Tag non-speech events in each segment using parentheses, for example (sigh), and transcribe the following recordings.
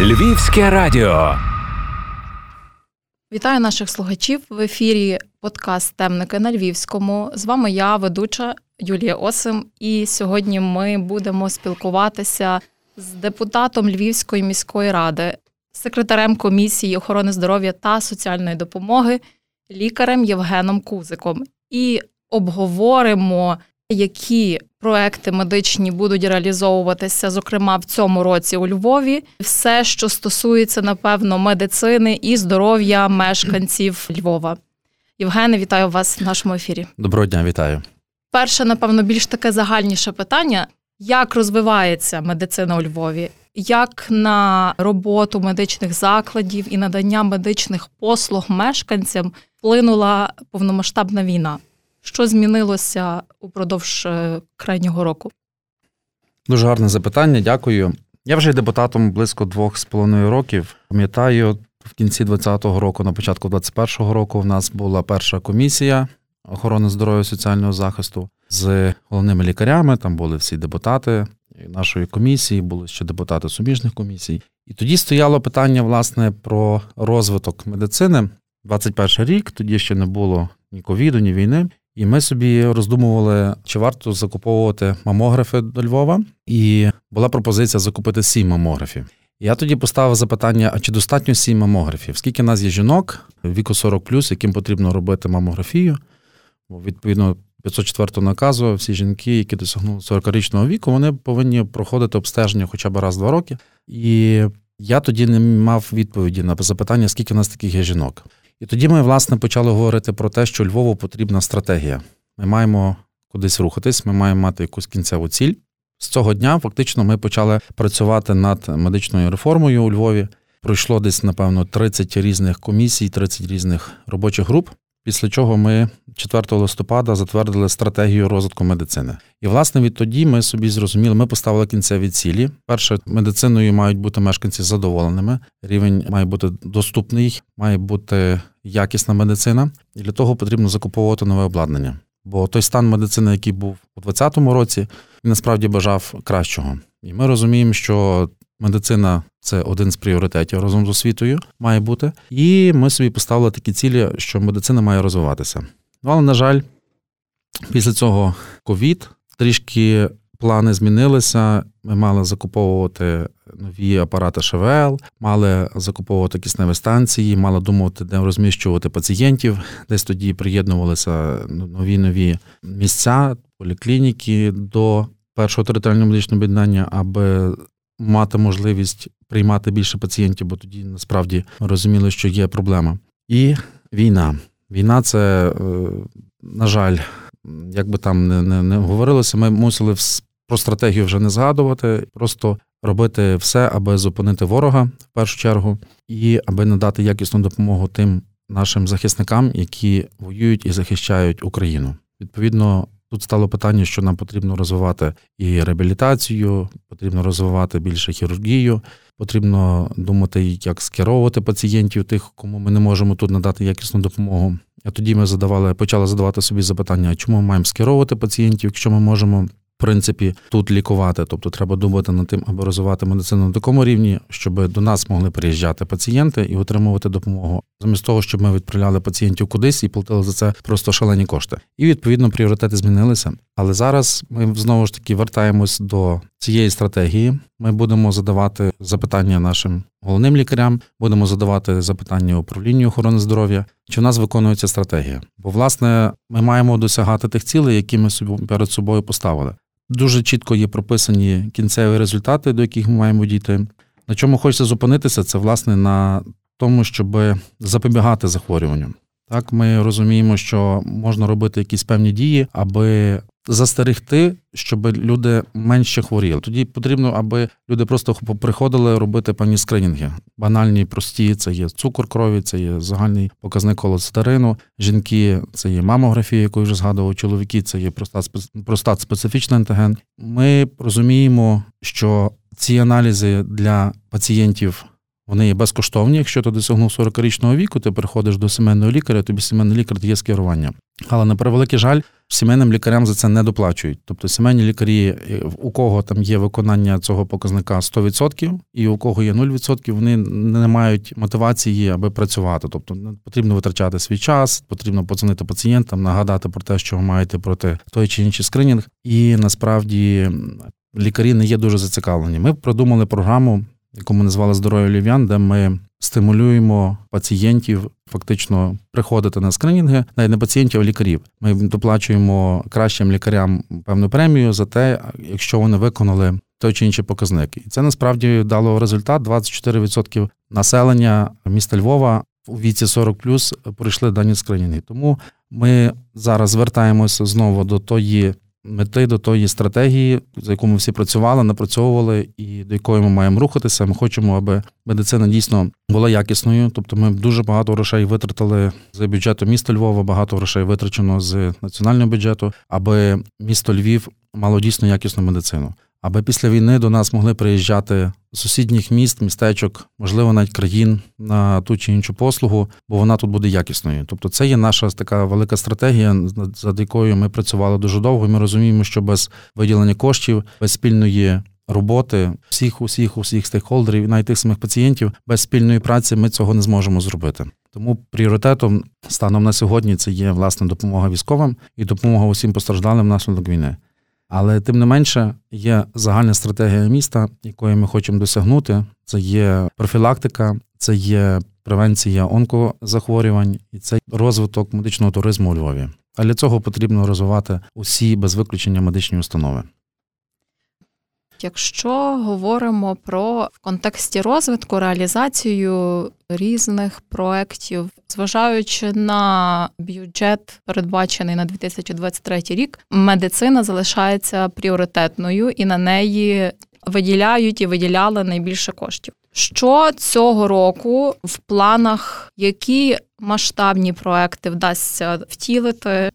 Львівське радіо. Вітаю наших слухачів в ефірі подкаст Темники на Львівському. З вами я, ведуча Юлія Осим. І сьогодні ми будемо спілкуватися з депутатом Львівської міської ради, секретарем комісії охорони здоров'я та соціальної допомоги, лікарем Євгеном Кузиком. І обговоримо, які проекти медичні будуть реалізовуватися, зокрема в цьому році у Львові. Все, що стосується, напевно, медицини і здоров'я мешканців Львова. Євгене, вітаю вас в нашому ефірі. Доброго дня, вітаю. Перше, напевно, більш таке загальніше питання: як розвивається медицина у Львові? Як на роботу медичних закладів і надання медичних послуг мешканцям вплинула повномасштабна війна? Що змінилося упродовж е, крайнього року? Дуже гарне запитання. Дякую. Я вже депутатом близько двох з половиною років. Пам'ятаю, в кінці 2020 року, на початку 2021 року, в нас була перша комісія охорони здоров'я соціального захисту з головними лікарями. Там були всі депутати нашої комісії, були ще депутати суміжних комісій. І тоді стояло питання, власне, про розвиток медицини. 21 рік, тоді ще не було ні ковіду, ні війни. І ми собі роздумували, чи варто закуповувати мамографи до Львова. І була пропозиція закупити сім мамографів. Я тоді поставив запитання: а чи достатньо сім мамографів? Скільки нас є жінок віку 40+, яким потрібно робити мамографію? Бо відповідно 504 наказу, всі жінки, які досягнули 40-річного віку, вони повинні проходити обстеження хоча б раз в два роки. І я тоді не мав відповіді на запитання, скільки у нас таких є жінок. І тоді ми, власне, почали говорити про те, що Львову потрібна стратегія. Ми маємо кудись рухатись, ми маємо мати якусь кінцеву ціль. З цього дня фактично ми почали працювати над медичною реформою у Львові. Пройшло десь, напевно, 30 різних комісій, 30 різних робочих груп. Після чого ми 4 листопада затвердили стратегію розвитку медицини. І, власне, відтоді ми собі зрозуміли, ми поставили кінцеві цілі. Перше, медициною мають бути мешканці задоволеними. Рівень має бути доступний, має бути якісна медицина, і для того потрібно закуповувати нове обладнання. Бо той стан медицини, який був у 2020 році, він насправді бажав кращого. І ми розуміємо, що медицина це один з пріоритетів разом з освітою має бути. І ми собі поставили такі цілі, що медицина має розвиватися. Ну, але, на жаль, після цього ковід трішки плани змінилися. Ми мали закуповувати нові апарати ШВЛ, мали закуповувати кисневі станції, мали думати, де розміщувати пацієнтів. Десь тоді приєднувалися нові нові місця, поліклініки до першого територіального медичного об'єднання, аби мати можливість приймати більше пацієнтів, бо тоді насправді ми розуміли, що є проблема. І війна. Війна це, е, на жаль, як би там не, не, не говорилося, ми мусили про стратегію вже не згадувати, просто робити все, аби зупинити ворога в першу чергу, і аби надати якісну допомогу тим нашим захисникам, які воюють і захищають Україну. Відповідно, тут стало питання, що нам потрібно розвивати і реабілітацію, потрібно розвивати більше хірургію, потрібно думати, як скеровувати пацієнтів, тих, кому ми не можемо тут надати якісну допомогу. А тоді ми задавали, почали задавати собі запитання, чому ми маємо скеровувати пацієнтів, якщо ми можемо принципі тут лікувати. Тобто треба думати над тим, аби розвивати медицину на такому рівні, щоб до нас могли приїжджати пацієнти і отримувати допомогу, замість того, щоб ми відправляли пацієнтів кудись і платили за це просто шалені кошти. І відповідно пріоритети змінилися. Але зараз ми знову ж таки вертаємось до цієї стратегії. Ми будемо задавати запитання нашим головним лікарям, будемо задавати запитання управлінню охорони здоров'я. Чи в нас виконується стратегія? Бо, власне, ми маємо досягати тих цілей, які ми собі перед собою поставили. Дуже чітко є прописані кінцеві результати, до яких ми маємо дійти. На чому хочеться зупинитися, це власне на тому, щоб запобігати захворюванню. Так, ми розуміємо, що можна робити якісь певні дії, аби застерегти, щоб люди менше хворіли. Тоді потрібно, аби люди просто приходили робити певні скринінги. Банальні, прості, це є цукор крові, це є загальний показник холестерину. Жінки це є мамографія, яку вже згадував. Чоловіки це є простат специфічний антиген. Ми розуміємо, що ці аналізи для пацієнтів Вони є безкоштовні. Якщо ти досягнув 40-річного віку, ти приходиш до сімейного лікаря, тобі сімейний лікар дає скерування. Але на превеликий жаль, сімейним лікарям за це не доплачують. Тобто сімейні лікарі, е, у кого там є виконання цього показника 100%, і у кого є 0%, вони не мають мотивації, аби працювати. Тобто потрібно витрачати свій час, потрібно подзвонити пацієнтам, нагадати про те, що ви маєте проти той чи інший скринінг. І насправді лікарі не є дуже зацікавлені. Ми продумали програму, яку ми назвали Здоров'я лів'ян, де ми стимулюємо пацієнтів фактично приходити на скринінги, навіть не пацієнтів, а лікарів. Ми доплачуємо кращим лікарям певну премію за те, якщо вони виконали той чи інший показник. І це насправді дало результат: 24% населення міста Львова у віці 40 плюс пройшли дані скринінги. Тому ми зараз звертаємося знову до тої мети до тої стратегії, за яку ми всі працювали, напрацьовували, і до якої ми маємо рухатися. Ми хочемо, аби медицина дійсно була якісною. Тобто, ми дуже багато грошей витратили з бюджету міста Львова, багато грошей витрачено з національного бюджету, аби місто Львів мало дійсно якісну медицину аби після війни до нас могли приїжджати з сусідніх міст, містечок, можливо, навіть країн на ту чи іншу послугу, бо вона тут буде якісною. Тобто, це є наша така велика стратегія, за якою ми працювали дуже довго. і Ми розуміємо, що без виділення коштів, без спільної. Роботи всіх, усіх, усіх стейкхолдерів, навіть тих самих пацієнтів без спільної праці ми цього не зможемо зробити. Тому пріоритетом станом на сьогодні це є власне допомога військовим і допомога усім постраждалим внаслідок війни. Але тим не менше є загальна стратегія міста, якої ми хочемо досягнути. Це є профілактика, це є превенція онкозахворювань і це розвиток медичного туризму у Львові. А для цього потрібно розвивати усі без виключення медичні установи. Якщо говоримо про в контексті розвитку реалізацію різних проєктів, зважаючи на бюджет, передбачений на 2023 рік, медицина залишається пріоритетною і на неї виділяють і виділяли найбільше коштів. Що цього року в планах, які масштабні проекти вдасться втілити?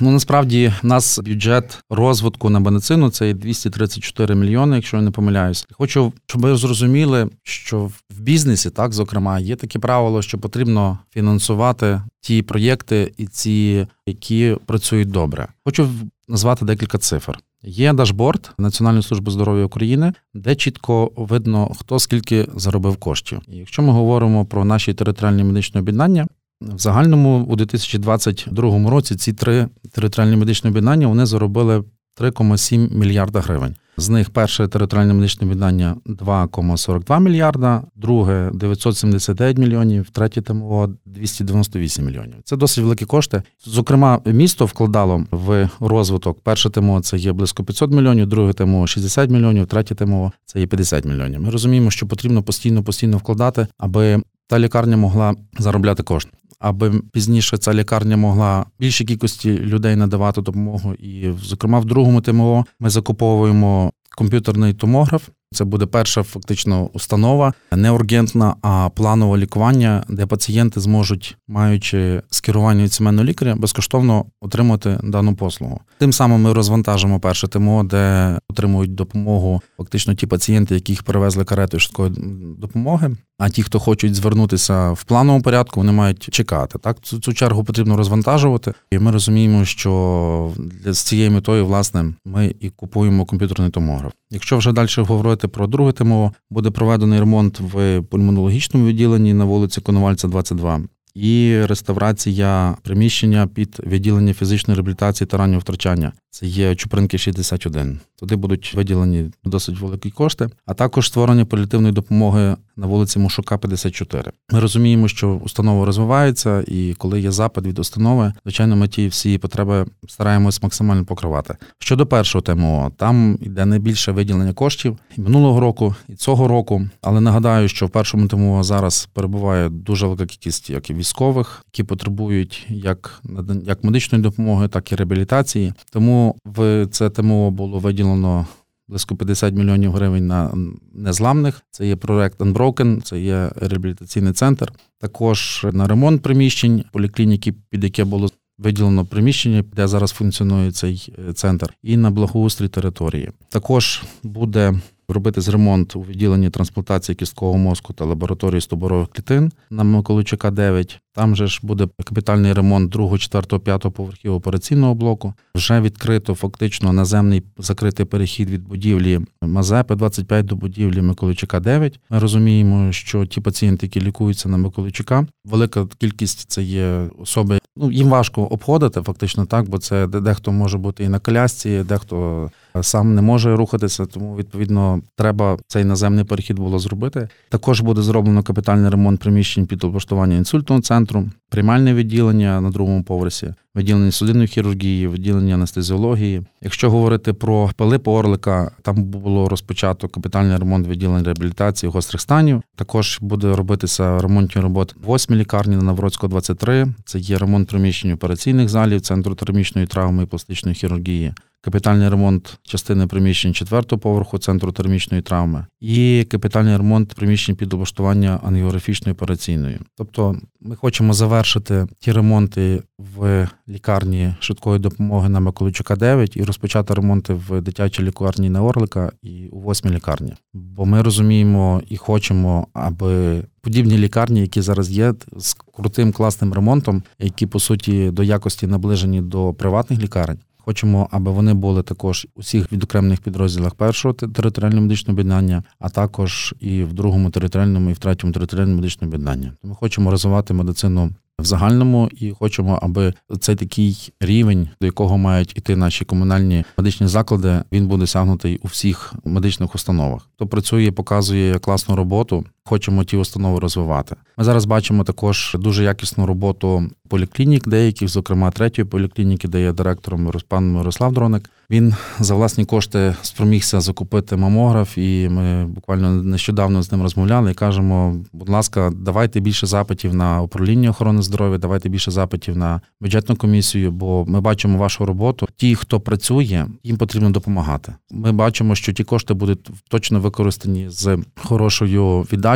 Ну насправді в нас бюджет розвитку на медицину це 234 мільйони, якщо я не помиляюсь. Хочу, щоб ви зрозуміли, що в бізнесі, так зокрема, є таке правило, що потрібно фінансувати ті проєкти і ці, які працюють добре. Хочу назвати декілька цифр. Є дашборд Національної служби здоров'я України, де чітко видно, хто скільки заробив коштів. І Якщо ми говоримо про наші територіальні медичні об'єднання, в загальному у 2022 році ці три територіальні медичні об'єднання вони заробили 3,7 мільярда гривень. З них перше територіальне медичне об'єднання 2,42 мільярда, друге 979 мільйонів, третє ТМО 298 мільйонів. Це досить великі кошти. Зокрема, місто вкладало в розвиток. Перше ТМО це є близько 500 мільйонів, друге ТМО 60 мільйонів, третє ТМО це є 50 мільйонів. Ми розуміємо, що потрібно постійно постійно вкладати, аби та лікарня могла заробляти кошти аби пізніше ця лікарня могла більшій кількості людей надавати допомогу. І, зокрема, в другому ТМО ми закуповуємо комп'ютерний томограф. Це буде перша фактично установа, не ургентна, а планове лікування, де пацієнти зможуть, маючи скерування від сімейного лікаря, безкоштовно отримати дану послугу. Тим самим ми розвантажимо перше ТМО, де отримують допомогу фактично ті пацієнти, яких перевезли каретою швидкої допомоги. А ті, хто хочуть звернутися в плановому порядку, вони мають чекати. Так цю, цю чергу потрібно розвантажувати, і ми розуміємо, що для з цією метою, власне, ми і купуємо комп'ютерний томограф. Якщо вже далі говорити про друге тему, буде проведений ремонт в пульмонологічному відділенні на вулиці Коновальця, 22 і реставрація приміщення під відділення фізичної реабілітації та раннього втрачання. Це є Чупринки 61. Туди будуть виділені досить великі кошти, а також створення паліативної допомоги на вулиці Мушука, 54. Ми розуміємо, що установа розвивається, і коли є запит від установи, звичайно, ми ті всі потреби стараємось максимально покривати. Щодо першого ТМО, там йде найбільше виділення коштів і минулого року, і цього року. Але нагадаю, що в першому ТМО зараз перебуває дуже велика кількість як і військових, які потребують як як медичної допомоги, так і реабілітації. Тому в це ТМО було виділено близько 50 мільйонів гривень на незламних. Це є проект Unbroken, це є реабілітаційний центр. Також на ремонт приміщень поліклініки, під яке було виділено приміщення, де зараз функціонує цей е, центр, і на благоустрій території. Також буде робити з ремонт у відділенні трансплантації кісткового мозку та лабораторії стоборових клітин на Миколичука 9. Там же ж буде капітальний ремонт 2, 4, 5 поверхів операційного блоку. Вже відкрито фактично наземний закритий перехід від будівлі Мазепи 25 до будівлі Миколичука 9. Ми розуміємо, що ті пацієнти, які лікуються на Миколичука, велика кількість це є особи. Ну їм важко обходити, фактично так, бо це дехто може бути і на колясці, дехто сам не може рухатися, тому відповідно треба цей наземний перехід було зробити. Також буде зроблено капітальний ремонт приміщень під облаштування інсультного центру, приймальне відділення на другому поверсі, відділення судинної хірургії, відділення анестезіології. Якщо говорити про Пилипа Орлика, там було розпочато капітальний ремонт відділень реабілітації гострих станів. Також буде робитися ремонтні роботи восьмій лікарні на Навроцького 23. Це є ремонт приміщень операційних залів, центру термічної травми і пластичної хірургії капітальний ремонт частини приміщень четвертого поверху центру термічної травми і капітальний ремонт приміщень під облаштування ангіографічної операційної. Тобто ми хочемо завершити ті ремонти в лікарні швидкої допомоги на Миколичука 9 і розпочати ремонти в дитячій лікарні на Орлика і у восьмій лікарні. Бо ми розуміємо і хочемо, аби подібні лікарні, які зараз є, з крутим класним ремонтом, які по суті до якості наближені до приватних лікарень. Хочемо, аби вони були також у всіх відокремлених підрозділах першого територіального медичного об'єднання, а також і в другому територіальному і в третьому територіальному медичному об'єднанні. Ми хочемо розвивати медицину в загальному і хочемо, аби цей такий рівень, до якого мають іти наші комунальні медичні заклади, він буде досягнутий у всіх медичних установах. Хто працює, показує класну роботу. Хочемо ті установи розвивати. Ми зараз бачимо також дуже якісну роботу поліклінік, деяких, зокрема третьої поліклініки, де є директором пан Мирослав Дроник. Він за власні кошти спромігся закупити мамограф, і ми буквально нещодавно з ним розмовляли і кажемо: будь ласка, давайте більше запитів на управління охорони здоров'я, давайте більше запитів на бюджетну комісію, бо ми бачимо вашу роботу. Ті, хто працює, їм потрібно допомагати. Ми бачимо, що ті кошти будуть точно використані з хорошою віддачею,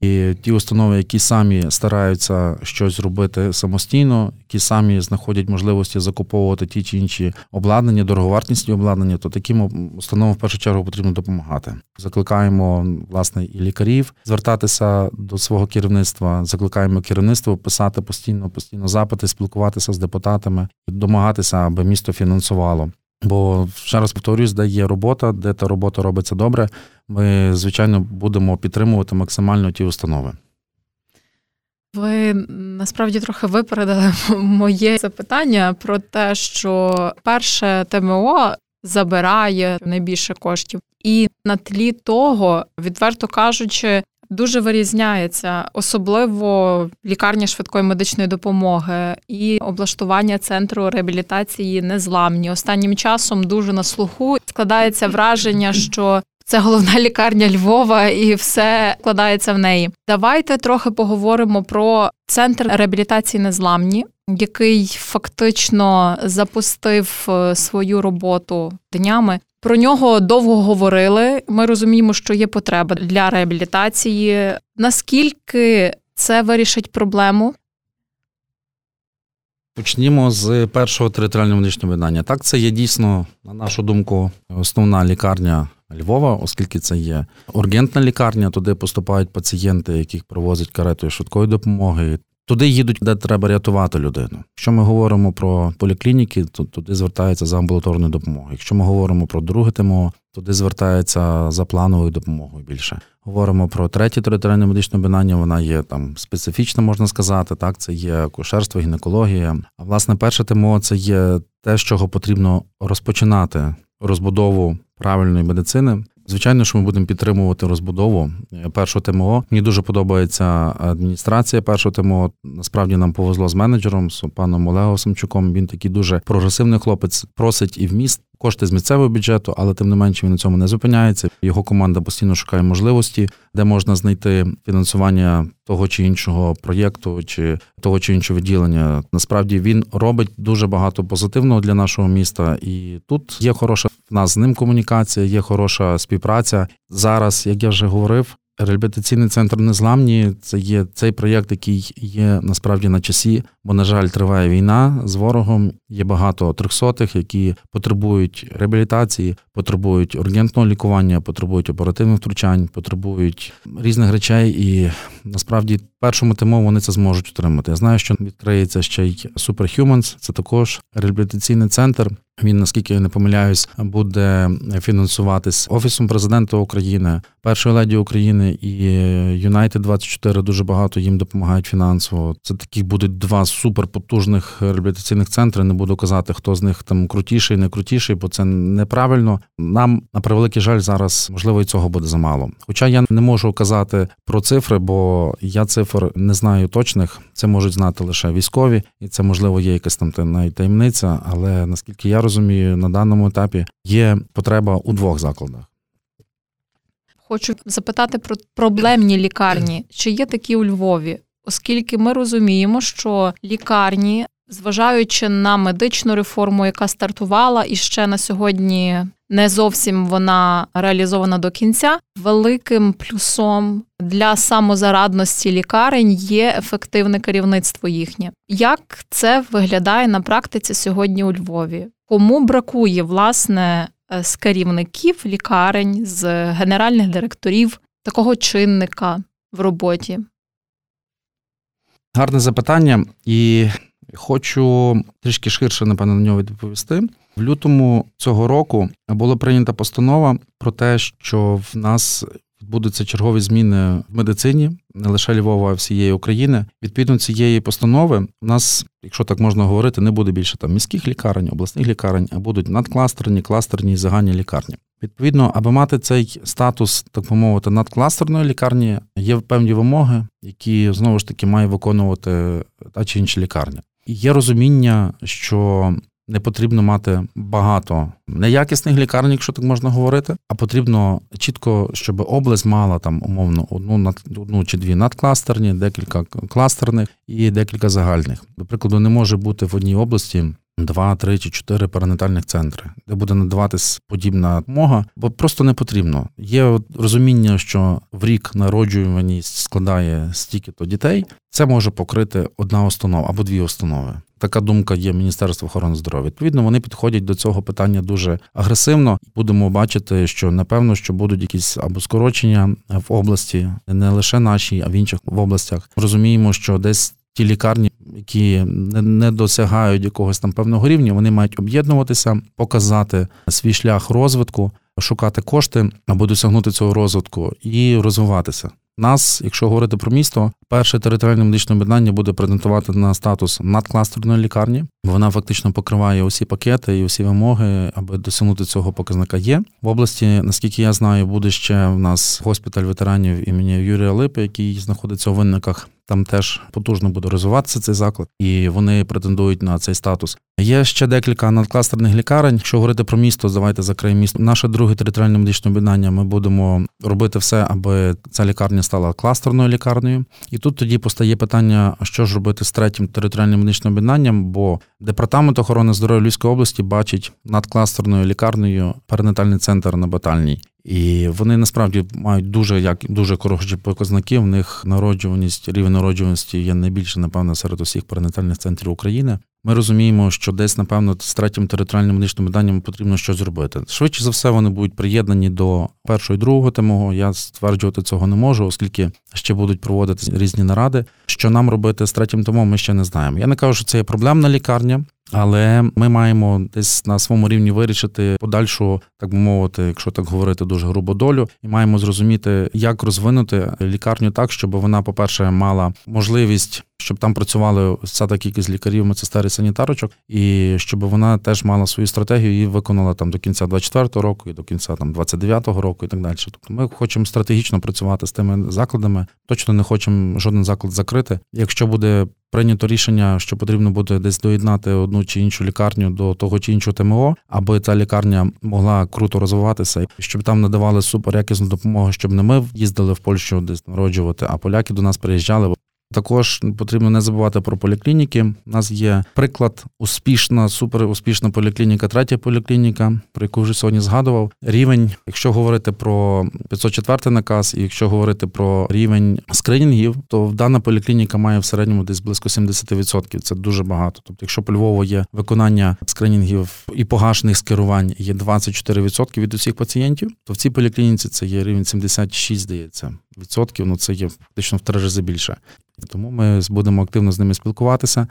і ті установи, які самі стараються щось зробити самостійно, які самі знаходять можливості закуповувати ті чи інші обладнання, дороговартісні обладнання, то таким установам в першу чергу потрібно допомагати. Закликаємо власне і лікарів звертатися до свого керівництва. Закликаємо керівництво писати постійно, постійно запити, спілкуватися з депутатами, домагатися, аби місто фінансувало. Бо ще раз повторюсь, де є робота, де та робота робиться добре. Ми звичайно будемо підтримувати максимально ті установи. Ви насправді трохи випередили (laughs) моє запитання про те, що перше ТМО забирає найбільше коштів, і на тлі того, відверто кажучи, дуже вирізняється, особливо лікарня швидкої медичної допомоги і облаштування центру реабілітації незламні. Останнім часом дуже на слуху складається враження, що це головна (laughs) лікарня Львова, і все вкладається в неї. Давайте трохи поговоримо про центр реабілітації незламні, який фактично запустив е, свою роботу днями. Про нього довго говорили. Ми розуміємо, що є потреба для реабілітації. Наскільки це вирішить проблему? Почнімо з першого територіального медичного видання. Так, це є дійсно, на нашу думку, основна лікарня Львова, оскільки це є ургентна лікарня, туди поступають пацієнти, яких провозять каретою швидкої допомоги. Туди їдуть, де треба рятувати людину. Якщо ми говоримо про поліклініки, то туди звертаються за амбулаторною допомогою. Якщо ми говоримо про друге ТМО, туди звертаються за плановою допомогою більше. Говоримо про третє територіальне медичне об'єднання, вона є там специфічна, можна сказати. Так, це є акушерство, гінекологія. А власне, перше ТМО це є те, з чого потрібно розпочинати розбудову правильної медицини. Звичайно, що ми будемо підтримувати розбудову е, першого ТМО. Мені дуже подобається адміністрація першого ТМО. Насправді нам повезло з менеджером, з паном Олегом Самчуком. Він такий дуже прогресивний хлопець, просить і в міст кошти з місцевого бюджету, але тим не менше він на цьому не зупиняється. Його команда постійно шукає можливості, де можна знайти фінансування того чи іншого проєкту, чи того чи іншого відділення. Насправді він робить дуже багато позитивного для нашого міста, і тут є хороша в нас з ним комунікація, є хороша співпраця. Зараз, як я вже говорив, реабілітаційний центр незламні це є цей проєкт, який є насправді на часі, Бо, на жаль, триває війна з ворогом. Є багато трьохсотих, які потребують реабілітації, потребують ургентного лікування, потребують оперативних втручань, потребують різних речей, і насправді першому тему вони це зможуть отримати. Я знаю, що відкриється ще й Superhumans, це також реабілітаційний центр. Він, наскільки я не помиляюсь, буде фінансуватись офісом президента України, першої леді України і United 24 дуже багато їм допомагають фінансово. Це такі будуть два суперпотужних реабілітаційних центри. Не буду казати, хто з них там крутіший, не крутіший, бо це неправильно. Нам на превеликий жаль зараз можливо і цього буде замало. Хоча я не можу казати про цифри, бо я цифр не знаю точних. Це можуть знати лише військові, і це можливо є якась там таємниця. Але наскільки я розумію, на даному етапі є потреба у двох закладах. Хочу запитати про проблемні лікарні. Чи є такі у Львові? Оскільки ми розуміємо, що лікарні, зважаючи на медичну реформу, яка стартувала, і ще на сьогодні не зовсім вона реалізована до кінця, великим плюсом для самозарадності лікарень є ефективне керівництво їхнє. Як це виглядає на практиці сьогодні у Львові? Кому бракує власне Е, з керівників лікарень, з генеральних директорів такого чинника в роботі? Гарне запитання, і хочу трішки ширше, напевно, на нього відповісти. В лютому цього року була прийнята постанова про те, що в нас відбудуться чергові зміни в медицині, не лише Львова, а всієї України. Відповідно цієї постанови у нас, якщо так можна говорити, не буде більше там міських лікарень, обласних лікарень, а будуть надкластерні, кластерні і загальні лікарні. Відповідно, аби мати цей статус, так би мовити, надкластерної лікарні, є певні вимоги, які знову ж таки має виконувати та чи інша лікарня. Є розуміння, що не потрібно мати багато неякісних лікарень, якщо так можна говорити, а потрібно чітко, щоб область мала там умовно одну одну чи дві надкластерні, декілька кластерних і декілька загальних. До прикладу, не може бути в одній області. Два, три чи чотири перинатальних центри, де буде надаватись подібна допомога, бо просто не потрібно. Є розуміння, що в рік народжуваність складає стільки-то дітей. Це може покрити одна установа або дві установи. Така думка є Міністерства охорони здоров'я. Відповідно, вони підходять до цього питання дуже агресивно. Будемо бачити, що напевно що будуть якісь або скорочення в області, не лише нашій, а в інших в областях. Розуміємо, що десь ті лікарні, які не досягають якогось там певного рівня, вони мають об'єднуватися, показати свій шлях розвитку, шукати кошти або досягнути цього розвитку і розвиватися. Нас, якщо говорити про місто, перше територіальне медичне об'єднання буде презентувати на статус надкластерної лікарні. Вона фактично покриває усі пакети і усі вимоги, аби досягнути цього показника. Є в області, наскільки я знаю, буде ще в нас госпіталь ветеранів імені Юрія Липи, який знаходиться у винниках. Там теж потужно буде розвиватися цей заклад, і вони претендують на цей статус. Є ще декілька надкластерних лікарень. Якщо говорити про місто, давайте закриємо місто. Наше друге територіальне медичне об'єднання. Ми будемо робити все, аби ця лікарня стала кластерною лікарнею. І тут тоді постає питання: що ж робити з третім територіальним медичним об'єднанням? Бо департамент охорони здоров'я Львівської області бачить над кластерною лікарнею перинатальний центр на Батальній. І вони насправді мають дуже як дуже хороші показники. В них народжуваність, рівень народжуваності є найбільше, напевно, серед усіх перинатальних центрів України. Ми розуміємо, що десь, напевно, з третім територіальним медичним виданням потрібно щось зробити. Швидше за все, вони будуть приєднані до першого і другого темого. Я стверджувати цього не можу, оскільки ще будуть проводити різні наради. Що нам робити з третім томом, ми ще не знаємо. Я не кажу, що це є проблемна лікарня. Але ми маємо десь на своєму рівні вирішити подальшу, так би мовити, якщо так говорити, дуже грубо долю, і маємо зрозуміти, як розвинути лікарню так, щоб вона, по перше, мала можливість щоб там працювали вся та кількість лікарів, медсестер і санітарочок, і щоб вона теж мала свою стратегію і виконала там до кінця 24-го року і до кінця там 29-го року і так далі. Тобто ми хочемо стратегічно працювати з тими закладами. Точно не хочемо жоден заклад закрити. Якщо буде прийнято рішення, що потрібно буде десь доєднати одну чи іншу лікарню до того чи іншого ТМО, аби ця лікарня могла круто розвиватися, щоб там надавали суперякісну допомогу, щоб не ми їздили в Польщу десь народжувати, а поляки до нас приїжджали. Також потрібно не забувати про поліклініки. У нас є приклад успішна, супер успішна поліклініка, третя поліклініка, про яку вже сьогодні згадував. Рівень, якщо говорити про 504 наказ, і якщо говорити про рівень скринінгів, то дана поліклініка має в середньому десь близько 70%. Це дуже багато. Тобто, якщо по Львову є виконання скринінгів і погашених скерувань є 24% від усіх пацієнтів, то в цій поліклініці це є рівень 76, здається, відсотків. Ну це є фактично в три рази більше. Тому ми будемо активно з ними спілкуватися.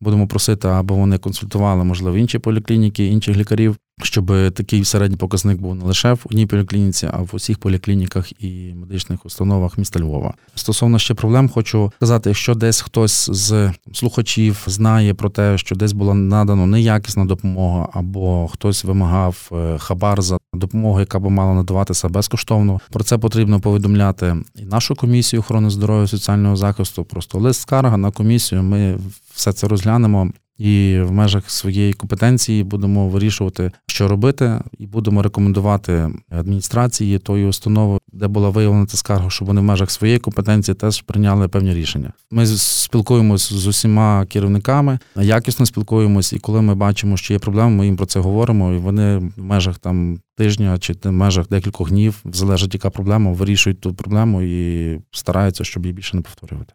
Будемо просити, аби вони консультували, можливо, інші поліклініки, інших лікарів, щоб такий середній показник був не лише в одній поліклініці, а в усіх поліклініках і медичних установах міста Львова. Стосовно ще проблем, хочу сказати, якщо десь хтось з слухачів знає про те, що десь була надана неякісна допомога, або хтось вимагав е, хабар за допомогу, яка би мала надаватися безкоштовно. Про це потрібно повідомляти і нашу комісію охорони здоров'я і соціального захисту. Просто лист скарга на комісію. Ми все це розглянемо і в межах своєї компетенції будемо вирішувати, що робити, і будемо рекомендувати адміністрації тої установи, де була виявлена ця скарга, щоб вони в межах своєї компетенції теж прийняли певні рішення. Ми спілкуємося з усіма керівниками, якісно спілкуємось, і коли ми бачимо, що є проблеми, ми їм про це говоримо. І вони в межах там тижня чи в межах декількох днів, залежить яка проблема, вирішують ту проблему і стараються, щоб її більше не повторювати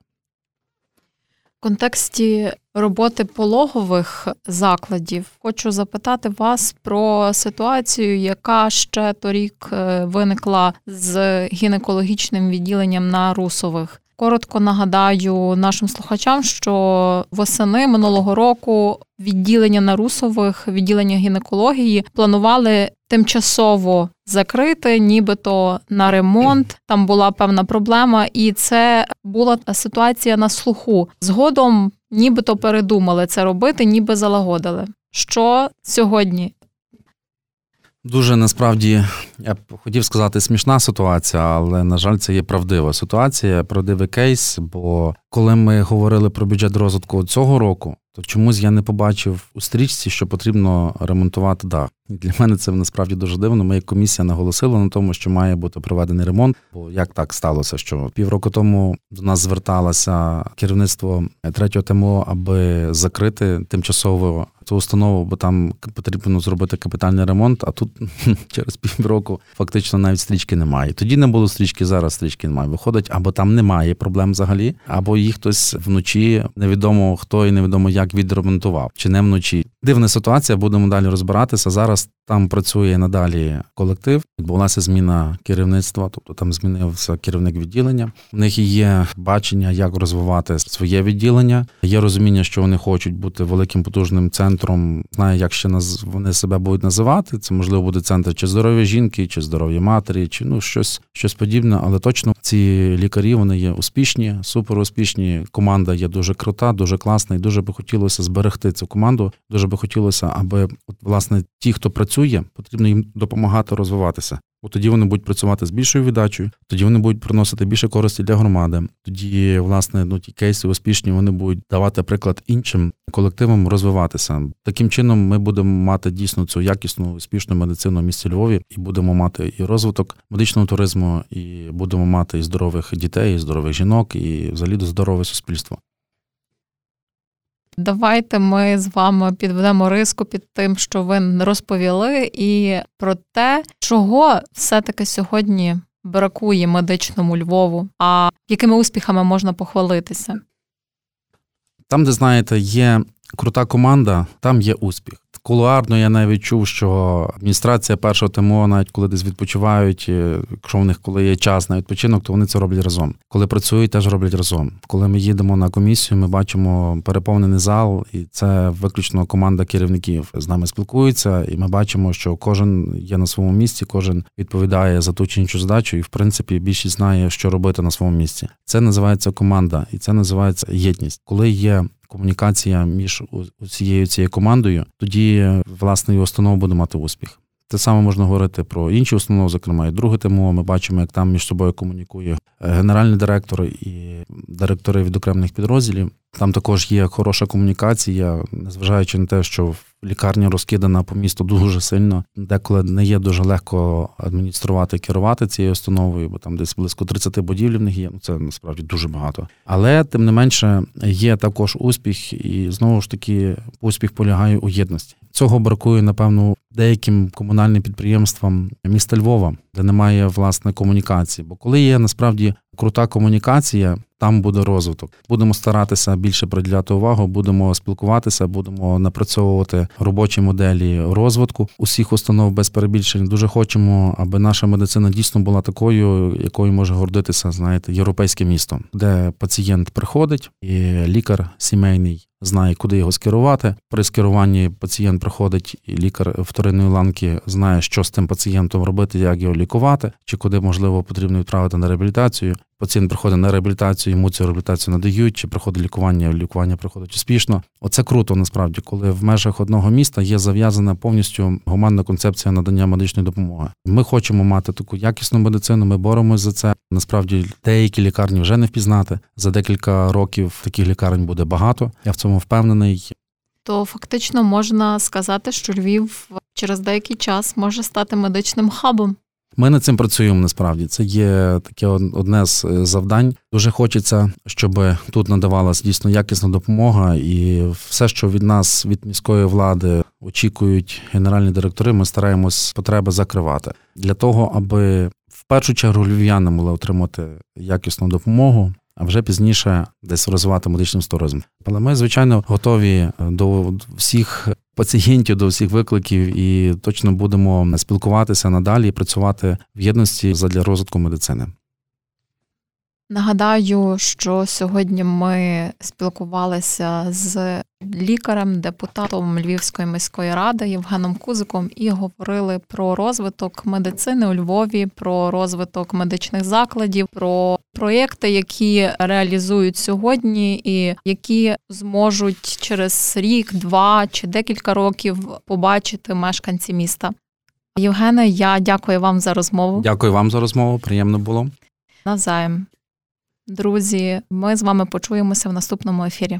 контексті роботи пологових закладів хочу запитати вас про ситуацію, яка ще торік е, виникла з гінекологічним відділенням на русових. Коротко нагадаю нашим слухачам, що восени минулого року відділення на русових, відділення гінекології планували тимчасово закрити, нібито на ремонт. Там була певна проблема, і це була ситуація на слуху. Згодом, нібито передумали це робити, ніби залагодили. Що сьогодні Дуже насправді я б хотів сказати смішна ситуація, але на жаль, це є правдива ситуація, правдивий кейс. Бо коли ми говорили про бюджет розвитку цього року, то чомусь я не побачив у стрічці, що потрібно ремонтувати дах. Для мене це насправді дуже дивно. Ми як комісія наголосила на тому, що має бути проведений ремонт. Бо як так сталося, що півроку тому до нас зверталося керівництво третього ТМО, аби закрити тимчасово цю установу, бо там потрібно зробити капітальний ремонт. А тут (laughs) через півроку фактично навіть стрічки немає. Тоді не було стрічки, зараз стрічки немає. Виходить, або там немає проблем взагалі, або їх хтось вночі невідомо хто і невідомо як відремонтував, чи не вночі. Дивна ситуація, будемо далі розбиратися. Зараз там працює надалі колектив. Відбулася зміна керівництва, тобто там змінився керівник відділення. У них є бачення, як розвивати своє відділення. Є розуміння, що вони хочуть бути великим потужним центром. Знаю, як ще наз... вони себе будуть називати. Це можливо буде центр чи здоров'я жінки, чи здоров'я матері, чи ну щось щось подібне. Але точно ці лікарі вони є успішні, супер успішні. Команда є дуже крута, дуже класна, і дуже би хотілося зберегти цю команду. Дуже би хотілося, аби от, власне ті, хто працює працює, потрібно їм допомагати розвиватися. Бо тоді вони будуть працювати з більшою віддачею, тоді вони будуть приносити більше користі для громади. Тоді, власне, ну ті кейси успішні вони будуть давати приклад іншим колективам розвиватися. Таким чином, ми будемо мати дійсно цю якісну успішну медицину в місті Львові, і будемо мати і розвиток медичного туризму, і будемо мати і здорових дітей, і здорових жінок, і взагалі здорове суспільство. Давайте ми з вами підведемо риску під тим, що ви розповіли, і про те, чого все-таки сьогодні бракує медичному Львову, а якими успіхами можна похвалитися? Там, де знаєте, є крута команда, там є успіх. Кулуарно я навіть чув, що адміністрація першого ТМО, навіть коли десь відпочивають, е, якщо в них коли є час на відпочинок, то вони це роблять разом. Коли працюють, теж роблять разом. Коли ми їдемо на комісію, ми бачимо переповнений зал, і це виключно команда керівників з нами спілкуються, і ми бачимо, що кожен є на своєму місці, кожен відповідає за ту чи іншу задачу, і в принципі більшість знає, що робити на своєму місці. Це називається команда, і це називається єдність, коли є комунікація між усією цією командою, тоді власне і установа буде мати успіх. Те саме можна говорити про інші установи, зокрема і друге ТМО. Ми бачимо, як там між собою комунікує генеральний директор і директори від окремих підрозділів. Там також є хороша комунікація, незважаючи на те, що лікарня розкидана по місту дуже сильно. Деколи не є дуже легко адмініструвати керувати цією установою, бо там десь близько 30 будівлів в них є. Ну це насправді дуже багато. Але тим не менше є також успіх, і знову ж таки успіх полягає у єдності. Цього бракує, напевно, деяким комунальним підприємствам міста Львова, де немає власне комунікації. Бо коли є насправді крута комунікація, там буде розвиток. Будемо старатися більше приділяти увагу, будемо спілкуватися, будемо напрацьовувати робочі моделі розвитку усіх установ без перебільшень. Дуже хочемо, аби наша медицина дійсно була такою, якою може гордитися, знаєте, європейське місто, де пацієнт приходить, і лікар сімейний знає, куди його скерувати. При скеруванні пацієнт приходить, і лікар вторинної ланки знає, що з тим пацієнтом робити, як його лікувати, чи куди можливо потрібно відправити на реабілітацію. Пацієнт приходить на реабілітацію, йому цю реабілітацію надають, чи приходить лікування, лікування приходить успішно. Оце круто насправді, коли в межах одного міста є зав'язана повністю гуманна концепція надання медичної допомоги. Ми хочемо мати таку якісну медицину. Ми боремося за це. Насправді деякі лікарні вже не впізнати. За декілька років таких лікарень буде багато. Я в цьому впевнений. То фактично можна сказати, що Львів через деякий час може стати медичним хабом. Ми над цим працюємо насправді. Це є таке одне з е, завдань. Дуже хочеться, щоб тут надавалася дійсно якісна допомога, і все, що від нас, від міської влади, очікують генеральні директори, ми стараємось потреби закривати для того, аби в першу чергу львів'яни могли отримати якісну допомогу. А вже пізніше десь розвивати медичний туризм. Але ми, звичайно, готові до всіх пацієнтів до всіх викликів і точно будемо спілкуватися надалі і працювати в єдності задля розвитку медицини. Нагадаю, що сьогодні ми спілкувалися з лікарем, депутатом Львівської міської ради Євгеном Кузиком і говорили про розвиток медицини у Львові, про розвиток медичних закладів, про проєкти, які реалізують сьогодні, і які зможуть через рік, два чи декілька років побачити мешканці міста. Євгене, я дякую вам за розмову. Дякую вам за розмову. Приємно було. Навзаєм. Друзі, ми з вами почуємося в наступному ефірі.